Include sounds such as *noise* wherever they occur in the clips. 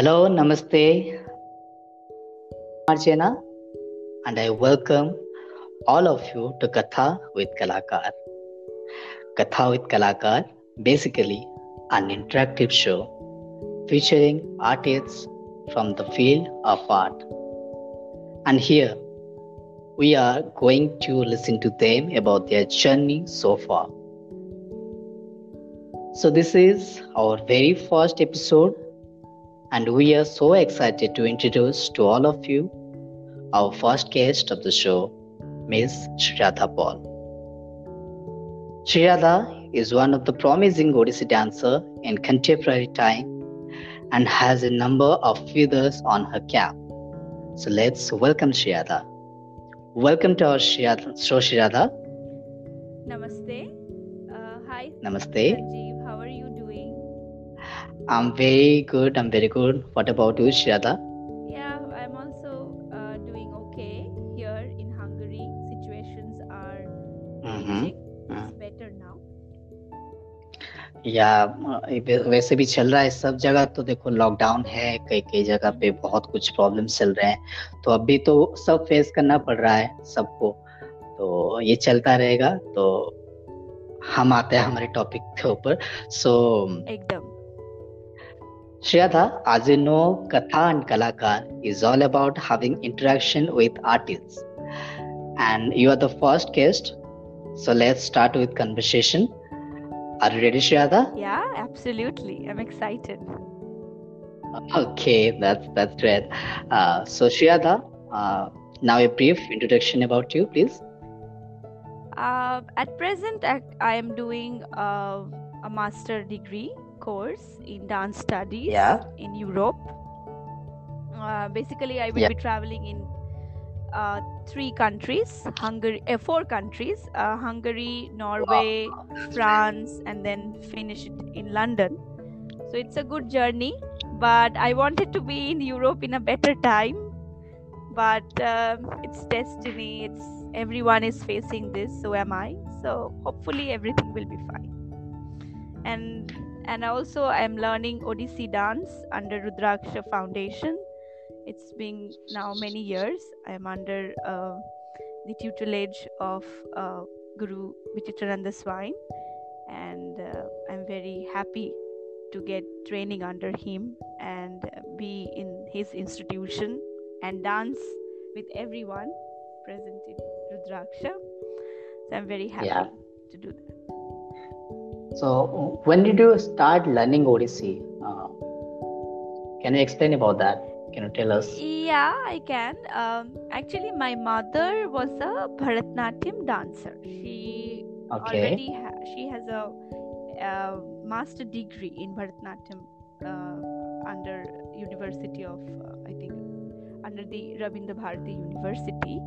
Hello, Namaste, Marjana, and I welcome all of you to Katha with Kalakar. Katha with Kalakar, basically an interactive show featuring artists from the field of art. And here we are going to listen to them about their journey so far. So, this is our very first episode, and we are so excited to introduce to all of you our first guest of the show, Miss Shradha Paul. Shradha is one of the promising Odissi dancer in contemporary time and has a number of feathers on her cap. So let's welcome Shradha. Welcome to our show, Shradha. Namaste. Uh, hi, Namaste. Sanjeev. I'm very good. I'm very good. What about you, Shradha? Yeah, I'm also uh, doing okay here in Hungary. Situations are Mhm. It's better now. या वैसे भी चल रहा है सब जगह तो देखो लॉकडाउन है कई कई जगह पे बहुत कुछ प्रॉब्लम चल रहे हैं तो अभी तो सब फेस करना पड़ रहा है सबको तो ये चलता रहेगा तो हम आते हैं हमारे टॉपिक के ऊपर सो एकदम. Shraddha, as you know, Katha and Kalakar is all about having interaction with artists. And you are the first guest. So let's start with conversation. Are you ready, Shraddha? Yeah, absolutely. I'm excited. Okay, that's that's great. Uh, so Shraddha, uh, now a brief introduction about you, please. Uh, at present, I, I am doing uh, a master degree course in dance studies Yeah. in Europe. Uh, basically, I will Yeah. be traveling in uh, three countries, Hungary, uh, four countries: uh, Hungary, Norway, France, and then finish it in London. So it's a good journey, but I wanted to be in Europe in a better time. But um, it's destiny. It's everyone is facing this, so am I. So hopefully everything will be fine. And and also I'm learning Odissi dance under Rudraksha Foundation. It's been now many years. I'm under uh, the tutelage of uh, Guru Vichitrananda Swain, and uh, I'm very happy to get training under him and be in his institution and dance with everyone present in Rudraksha. So I'm very happy Yeah. to do that. So when did you start learning Odissi? Uh, can you explain about that? Can you tell us? Yeah, I can. Um, actually, my mother was a Bharatnatyam dancer. She Okay. already ha- she has a, uh master degree in Bharatnatyam uh, under University of uh, I think under the Rabindra Bharati University,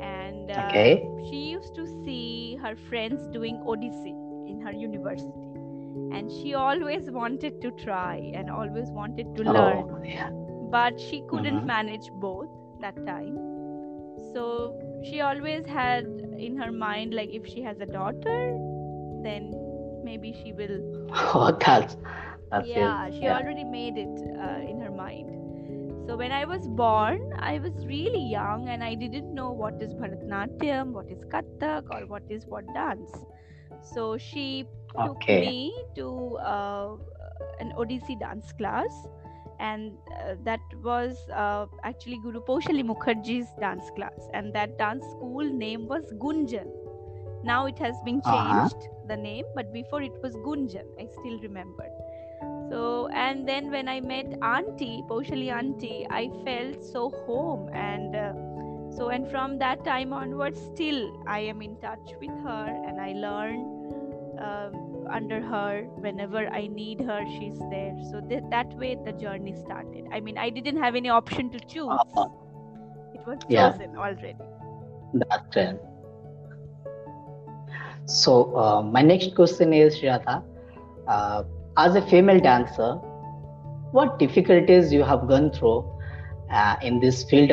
and uh, Okay. she used to see her friends doing Odissi her university, and she always wanted to try and always wanted to learn Oh, yeah. but she couldn't Mhm. manage both that time so she always had in her mind like if she has a daughter then maybe she will *laughs* Oh, that's that's yeah it. she already made it uh, in her mind so when i was born i was really young and i didn't know what is bharatnatyam what is kathak or what is what dance so she took me to uh, an odissi dance class. And uh, that was uh, actually guru poshali mukherjee's dance class. And that dance school name was gunjan. Now it has been Uh-huh. changed the name but before it was gunjan. I still remember. So and then when i met auntie poshali auntie i felt so home and uh, so and from that time onwards still i am in touch with her and i learn um, under her whenever i need her she's there so th- that way the journey started i mean i didn't have any option to choose Uh-huh. it was Yeah. chosen already That's it. So uh, my next question is Shraddha, uh, as a female dancer, what difficulties you have gone through uh, in this field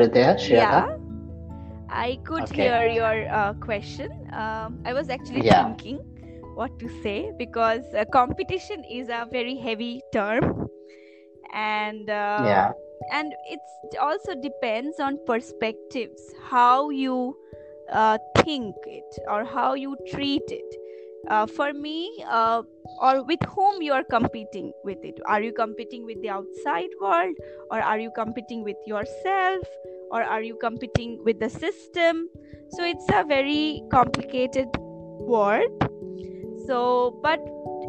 Are you there, Shreya? Yeah, I could Okay. hear your uh, question. Um, I was actually Yeah. thinking what to say because uh, competition is a very heavy term, and uh, Yeah. and it also depends on perspectives how you uh, think it or how you treat it uh, for me uh, or with whom you are competing with it. Are you competing with the outside world or are you competing with yourself or are you competing with the system? So it's a very complicated word so but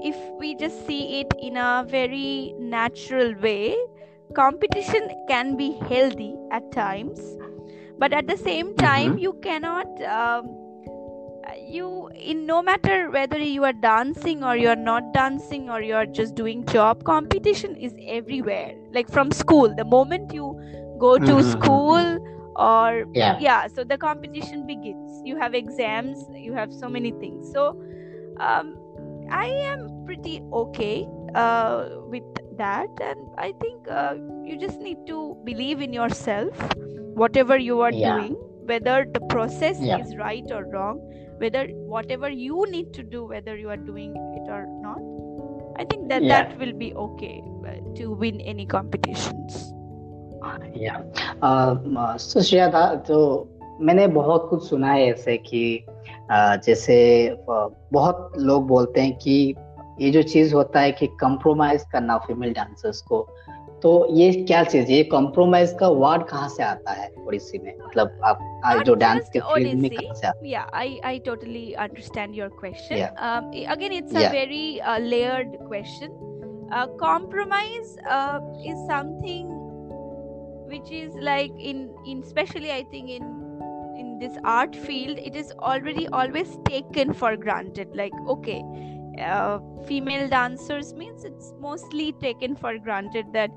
if we just see it in a very natural way competition can be healthy at times. But at the same time Mhm. you cannot um, you in no matter whether you are dancing or you're not dancing or you're just doing job competition is everywhere like from school the moment you go to Mhm. school or Yeah. yeah so the competition begins you have exams you have so many things so um, i am pretty okay uh, with that and i think uh, you just need to believe in yourself whatever you are Yeah. doing whether the process Yeah. is right or wrong whether whatever you need to do whether you are doing it or not i think that Yeah. that will be okay uh, to win any competitions या so Shreya था तो मैंने बहुत कुछ सुना है ऐसे कि जैसे बहुत लोग बोलते हैं कि ये जो चीज़ होता है कि कंप्रोमाइज करना फीमेल डांसर्स को तो ये क्या चीज़ ये कॉम्प्रोमाइज का वर्ड कहाँ से आता है ओडिसी में? मतलब आप जो डांस के फ़ील्ड में कहाँ से आता yeah I totally understand your question again it's a very layered question compromise is something which is like in in specially I think in in this art field it is already always taken for granted like okay Uh, female dancers means it's mostly taken for granted that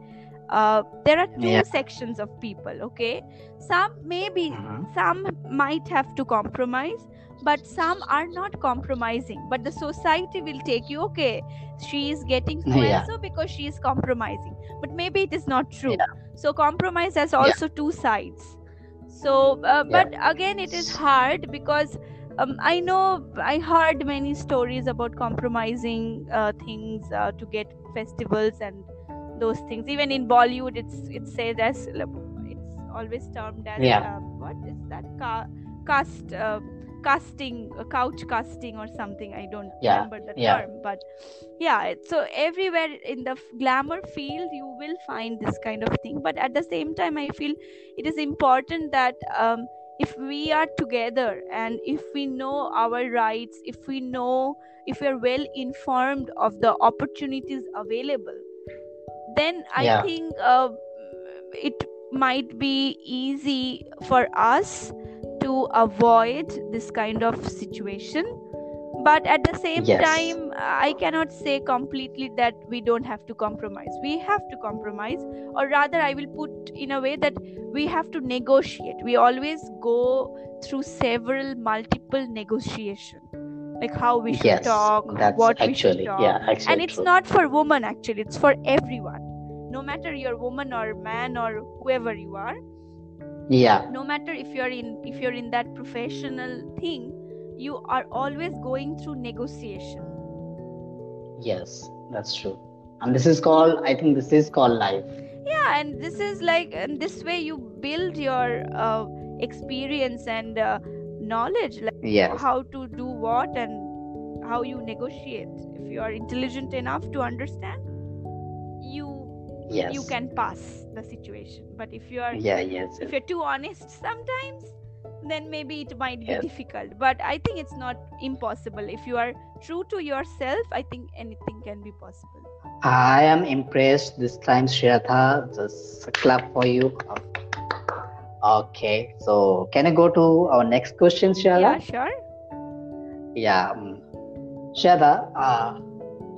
uh, there are two Yeah. sections of people okay some maybe Mhm. some might have to compromise but some are not compromising but the society will take you okay she is getting so Yeah. and so because she is compromising but maybe it is not true Yeah. so compromise has also two sides so uh, but again it is hard because um, i know i heard many stories about compromising uh, things uh, to get festivals and those things. Even in bollywood it's it's said as it's always termed as Yeah. um, what is that? Ca- cast uh, casting uh, couch casting or something. I don't Yeah, remember the yeah. term but yeah so everywhere in the f- glamour field you will find this kind of thing. But at the same time i feel it is important that um, if we are together and if we know our rights if we know if we are well informed of the opportunities available then i Yeah. think uh, it might be easy for us to avoid this kind of situation but at the same Yes. time i cannot say completely that we don't have to compromise we have to compromise or rather i will put in a way that we have to negotiate we always go through several multiple negotiation like how we should yes talk what we should talk yeah actually and it's true. not for women actually it's for everyone no matter you're woman or man or whoever you are. Yeah. No matter if you're in if you're in that professional thing you are always going through negotiation. Yes that's true. And this is called i think this is called life. Yeah and this is like and this way you build your uh, experience and uh, knowledge like yes. how to do what and how you negotiate if you are intelligent enough to understand yes you can pass the situation but if you are yeah yes if you're too honest sometimes then maybe it might be Yes. difficult but i think it's not impossible if you are true to yourself i think anything can be possible I am impressed this time, Shreya. Just clap for you. Okay, so can I go to our next question, Shreya? yeah sure Yeah. Um, uh,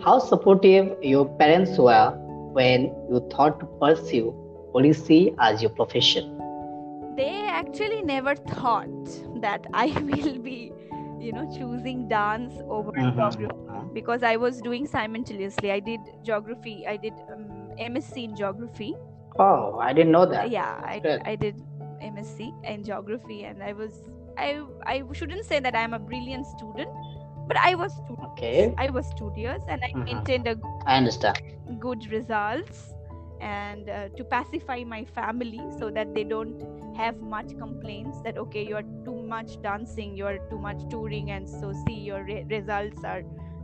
how supportive your parents were when you thought to pursue policy as your profession? they actually never thought that *laughs* i will be you know choosing dance over Mhm. geography because i was doing simultaneously i did geography i did um, msc in geography Oh, I didn't know that. yeah I. I did MSc in geography, and I was I I shouldn't say that I'm a brilliant student, but I was studious. Okay. I was studious, and I Mhm. maintained a I understand. good results and uh, to pacify my family so that they don't have much complaints that okay you're too much dancing you're too much touring and so see your re- results are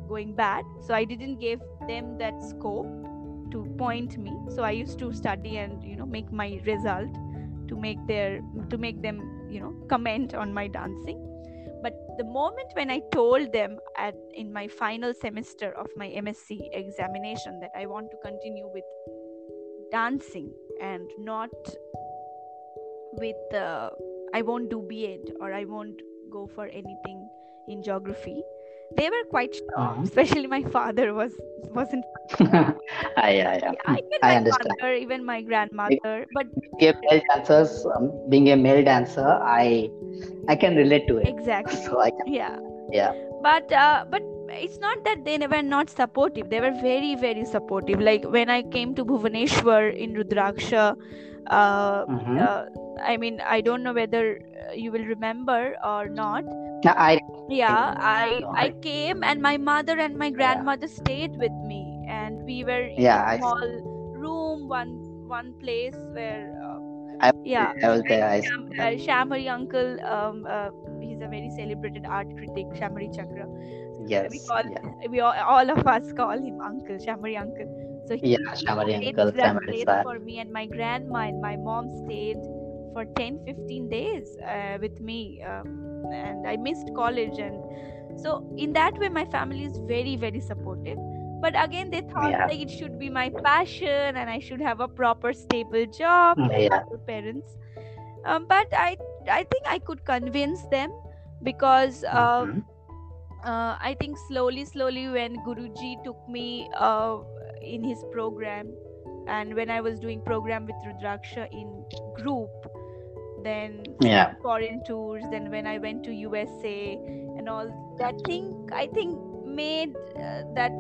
going bad so i didn't give them that scope to point me so i used to study and you know make my result to make their to make them you know comment on my dancing but the moment when i told them at in my final semester of my msc examination that i want to continue with dancing and not with uh, i won't do b.ed or i won't go for anything in geography they were quite shocked Mhm. *laughs* especially my father was wasn't *laughs* Ah, yeah, yeah. yeah, even I my understand. mother even my grandmother but Being a male dancers, um, being a male dancer, I I can relate to it. exactly *laughs* So I can, yeah yeah. but uh, but it's not that they were not supportive they were very very supportive like when i came to bhuvaneshwar in rudraksha uh, Mhm. uh, i mean i don't know whether uh, you will remember or not I yeah i i I- came and my mother and my grandmother stayed with me. And we were in Yeah, a small room one one place where uh, I, yeah. I was there. I, Sham, uh, Shyamhari uncle um, uh, he's a very celebrated art critic Shyamhari Chakra. Yes. we call yeah. we all, all of us call him uncle Shyamhari uncle. So he Yeah, Shyamhari uncle, Shyamhari for me and my grandma and my mom stayed for 10 15 days uh, with me um, and i missed college and so in that way my family is very very supportive but again they thought Yeah. like it should be my passion and i should have a proper stable job yeah. my parents um, but i i think i could convince them because uh, Mhm. uh, I think slowly, slowly, when Guruji took me uh, in his program, and when I was doing program with Rudraksha in group, then Yeah. foreign tours, then when I went to USA and all that thing, I think made uh, that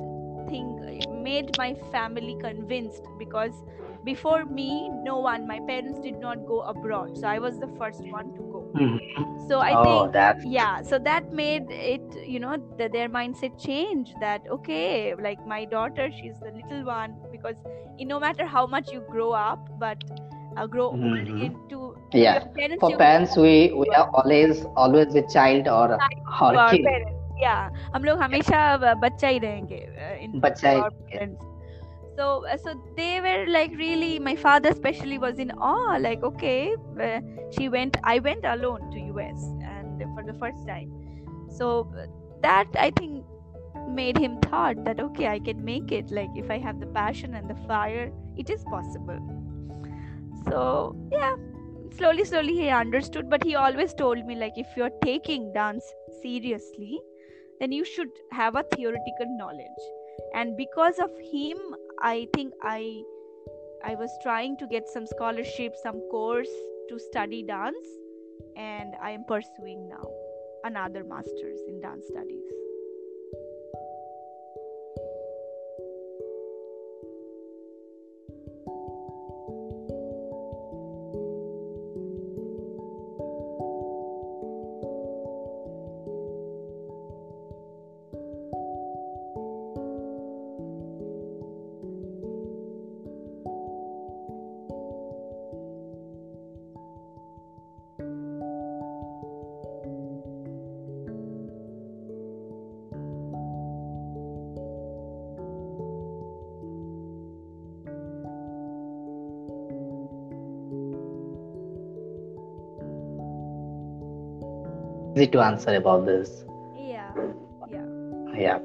thing made my family convinced because before me, no one, my parents did not go abroad, so I was the first one to go. Mhm. So I oh, think that's yeah so that made it you know the, their mindset change that okay like my daughter she's the little one because you, no matter how much you grow up but uh, grow old Mhm. into yeah. your parents For you parents, we we are always always with child or or our kid. parents yeah हम लोग हमेशा ब- बच्चा ही रहेंगे uh, in बच्चा ही our रहेंगे। parents so uh, so they were like really my father especially was in awe like okay uh, she went i went alone to us and for the first time so uh, that i think made him thought that okay i can make it like if i have the passion and the fire it is possible so yeah slowly slowly he understood but he always told me like if you're taking dance seriously then you should have a theoretical knowledge. And because of him i think i i was trying to get some scholarship some course to study dance and i am pursuing now another masters in dance studies Easy to answer about this. yeah yeah Yeah.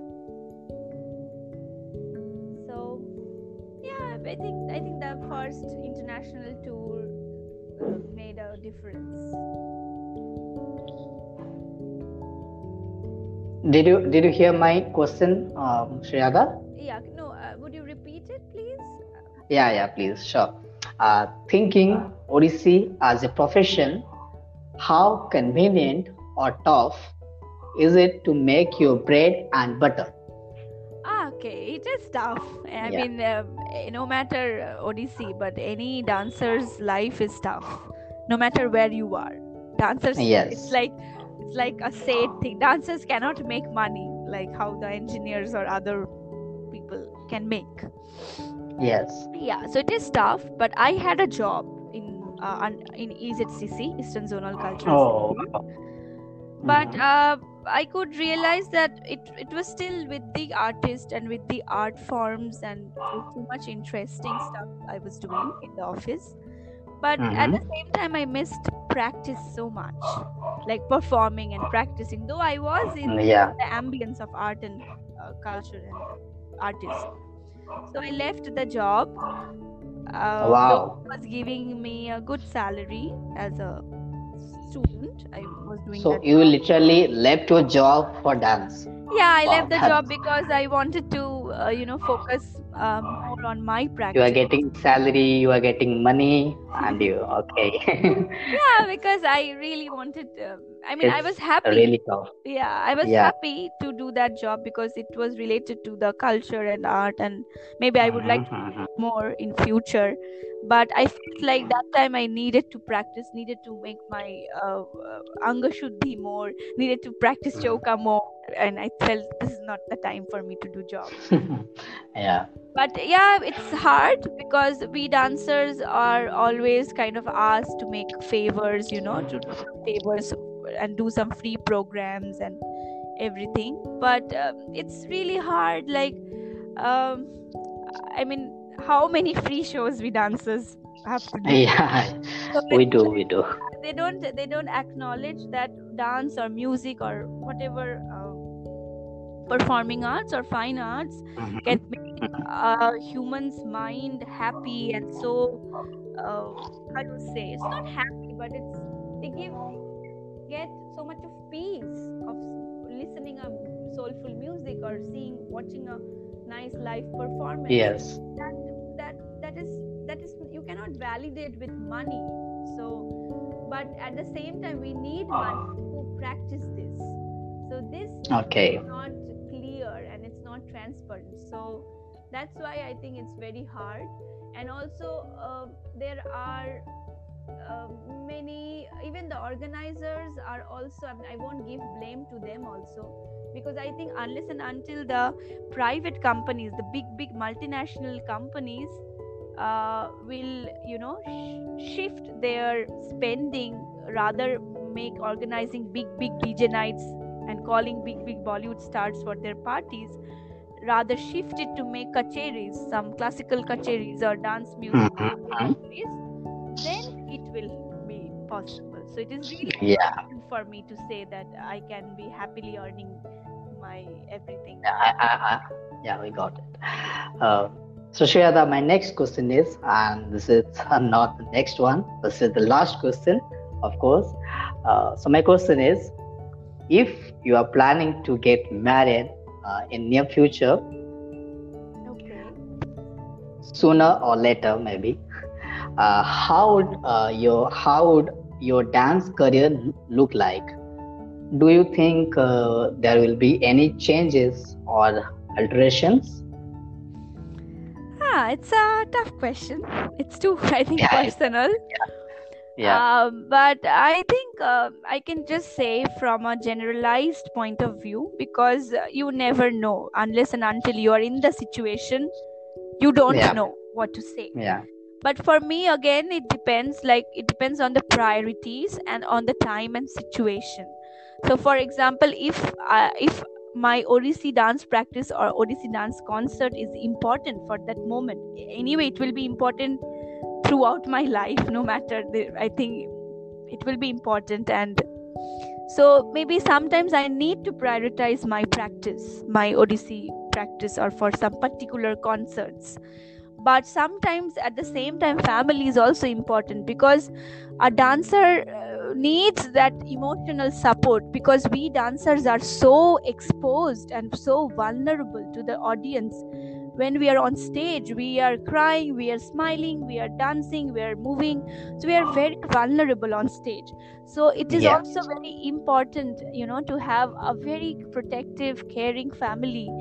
so yeah i think i think the first international tour uh, made a difference Did you did you hear my question, um, Shreyaga? yeah no uh, would you repeat it please Yeah, yeah, please, sure. Uh, thinking Odissi as a profession, how convenient or tough is it to make your bread and butter? Ah, okay, it is tough. I Yeah. mean, um, eh, no matter uh, Odissi, but any dancer's life is tough. no matter where you are dancers Yes. it's like it's like a said thing dancers cannot make money like how the engineers or other people can make Yes. yeah so it is tough but i had a job in uh, in ezcc eastern zonal cultural Oh. Center. But uh, i could realize that it, it was still with the artist and with the art forms and too much interesting stuff i was doing in the office but at the same time i missed practice so much like performing and practicing though i was in yeah. the ambience of art and uh, culture and artist so i left the job uh, Wow. was giving me a good salary as a student i was doing So you job. literally left your job for dance. yeah i Wow, left the job because i wanted to uh, you know focus um, more on my practice You are getting salary, you are getting money, and you okay. *laughs* yeah because i really wanted um, i mean i was happy really tough. yeah i was Yeah. happy to do that job because it was related to the culture and art and maybe i would like to Mhm, mhm. more in future but i felt like that time i needed to practice needed to make my uh, uh, anga shuddhi more needed to practice Mhm. chauka more and i felt this is not the time for me to do job *laughs* yeah. but yeah it's hard because we dancers are always kind of asked to make favors you know to favors and do some free programs and everything but um, it's really hard like um, i mean how many free shows we dancers have to do Yeah. So We do, we do. they don't they don't acknowledge that dance or music or whatever uh, performing arts or fine arts Mhm. can make a human's mind happy and so uh, how do you say it's not happy but it's they give get so much of peace of listening a soulful music or seeing watching a nice live performance Yes. that that that is that is you cannot validate with money. So but at the same time we need money to practice this. So this Okay. is not clear and it's not transparent. So that's why i think it's very hard. And also uh, there are uh, many even the organizers are also I, mean, I won't give blame to them also. Because i think unless and until the private companies the big big multinational companies uh, will you know sh- shift their spending rather make organizing big big dj nights and calling big big bollywood stars for their parties rather shift it to make kacheris some classical kacheris or dance music Mhm. kacheris, then it will be possible so it is really Yeah. for me to say that i can be happily earning my everything Yeah, I, I, I, yeah, we got it. Uh, so, Shweta, my next question is, and this is *laughs* not the next one, this is the last question, of course. Uh, so, my question is, if you are planning to get married uh, in near future, okay sooner or later, maybe, *laughs* uh, how would uh, your how would your dance career look like? Do you think uh, there will be any changes or alterations? Ah it's a tough question it's too *laughs* i think Yeah, personal Yeah. Um, but I think uh, I can just say from a generalized point of view because uh, you never know unless and until you are in the situation, you don't Yeah. know what to say. yeah. But for me, again, it depends. Like it depends on the priorities and on the time and situation. So, for example, if uh, if my Odissi dance practice or Odissi dance concert is important for that moment, anyway, it will be important throughout my life no matter the, i think it will be important. And so maybe sometimes i need to prioritize my practice my Odissi practice or for some particular concerts. But sometimes at the same time family is also important because a dancer uh, needs that emotional support because we dancers are so exposed and so vulnerable to the audience. When we are on stage we are crying we are smiling we are dancing we are moving. So we are very vulnerable on stage. So it is Yeah. also very important you know to have a very protective caring family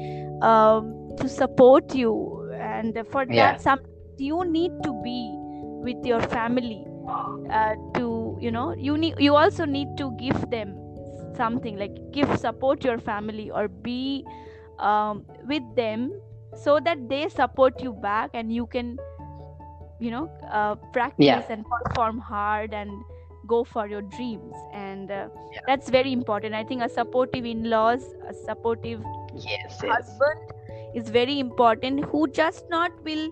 um, to support you. And for that some you need to be with your family uh, to you know you need you also need to give them something like give support your family or be um, with them so that they support you back and you can you know uh, practice Yeah. and perform hard and go for your dreams and uh, Yeah. that's very important i think a supportive in-laws a supportive Yes, yes. husband is very important who just not will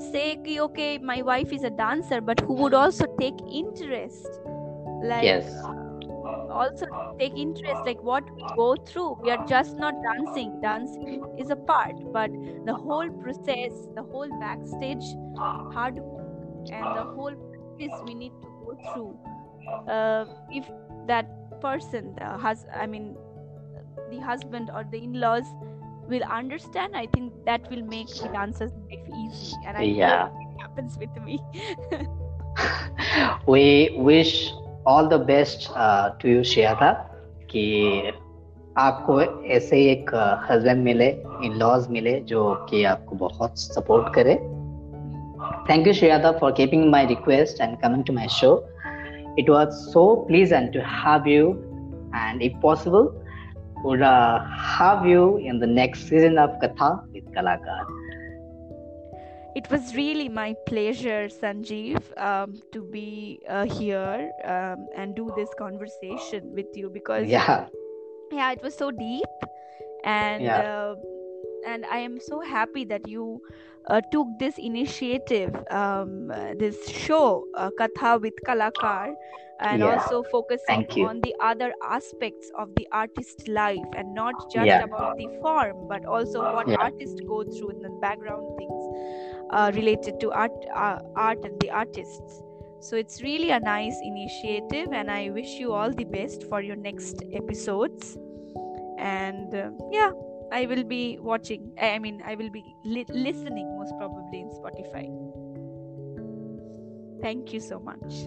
say "Ki, okay my wife is a dancer but who would also take interest? Like Yes. uh, also take interest like what we go through. We are just not dancing. Dancing is a part but the whole process the whole backstage hard work and the whole practice we need to go through. Uh, if that person the hus- i mean the husband or the in-laws will understand i think that will make the dancer's life easy and i Yeah. hope it happens with me *laughs* we wish all the best uh, to you Shiyata कि आपको ऐसे ही एक husband मिले in laws मिले जो कि आपको बहुत सपोर्ट करे Thank you, Shreya, for keeping my request and coming to my show. It was so pleasant to have you, and if possible, would uh, have you in the next season of Katha with Kalakar. It was really my pleasure, Sanjeev, um, to be uh, here um, and do this conversation with you because Yeah, yeah, it was so deep, and Yeah. uh, and I am so happy that you uh, took this initiative, um, this show, uh, Katha with Kalakar, and Yeah. also focusing on the other aspects of the artist life and not just Yeah. about the form, but also what Yeah. artists go through in the background things uh, related to art, uh, art and the artists. So it's really a nice initiative, and I wish you all the best for your next episodes. And uh, yeah, I will be watching. I mean, I will be li- listening most probably in Spotify. Thank you so much.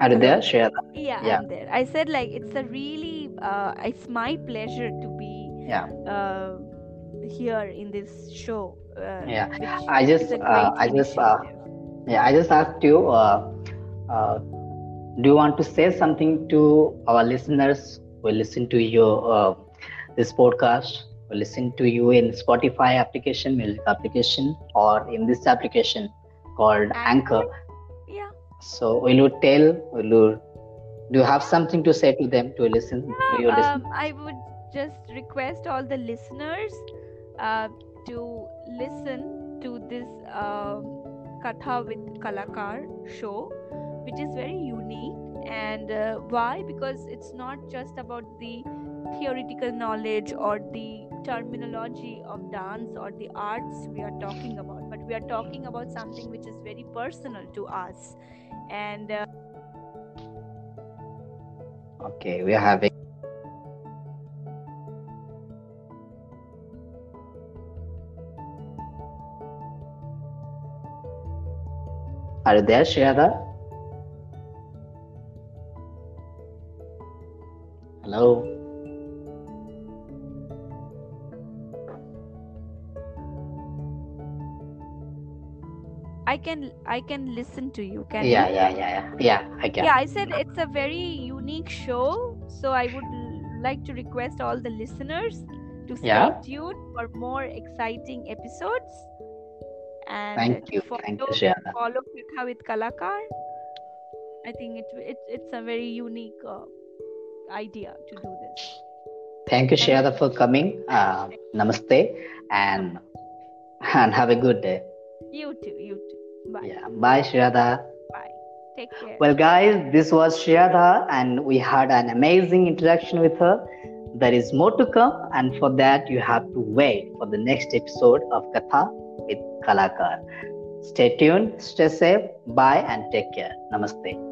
are you there, Shreya? Yeah, Yeah. I'm there. I said like it's a really, uh, it's my pleasure to be Yeah. uh, here in this show. Uh, Yeah. I just, uh, I just, uh. Yeah, I just asked you, uh, uh, do you want to say something to our listeners who listen to your uh, this podcast, who listen to you in Spotify application, music application, or in this application called Anchor? yeah. So, will you tell? Will you do you have something to say to them to listen to your um, I would just request all the listeners uh, to listen to this um, Katha with Kalakar show, which is very unique. And uh, why? Because it's not just about the theoretical knowledge or the terminology of dance or the arts we are talking about, but we are talking about something which is very personal to us. And uh, Okay, we are having. Are you there, Shreya? Hello. I can I can listen to you. Can Yeah, you? yeah, yeah, yeah. Yeah, I can. yeah i said it's a very unique show so i would like to request all the listeners to stay Yeah. tuned for more exciting episodes and Thank you, follow, thank you, follow Katha with kalakar i think it, it it's a very unique uh, idea to do this. Thank you, Shreya, for coming. Uh, namaste, and *laughs* and have a good day. you too you too. Bye. Yeah, bye, bye. Take care. Well, guys, this was Shreya, and we had an amazing interaction with her. There is more to come, and for that, you have to wait for the next episode of Katha with Kalakar. Stay tuned, stay safe, bye, and take care. Namaste.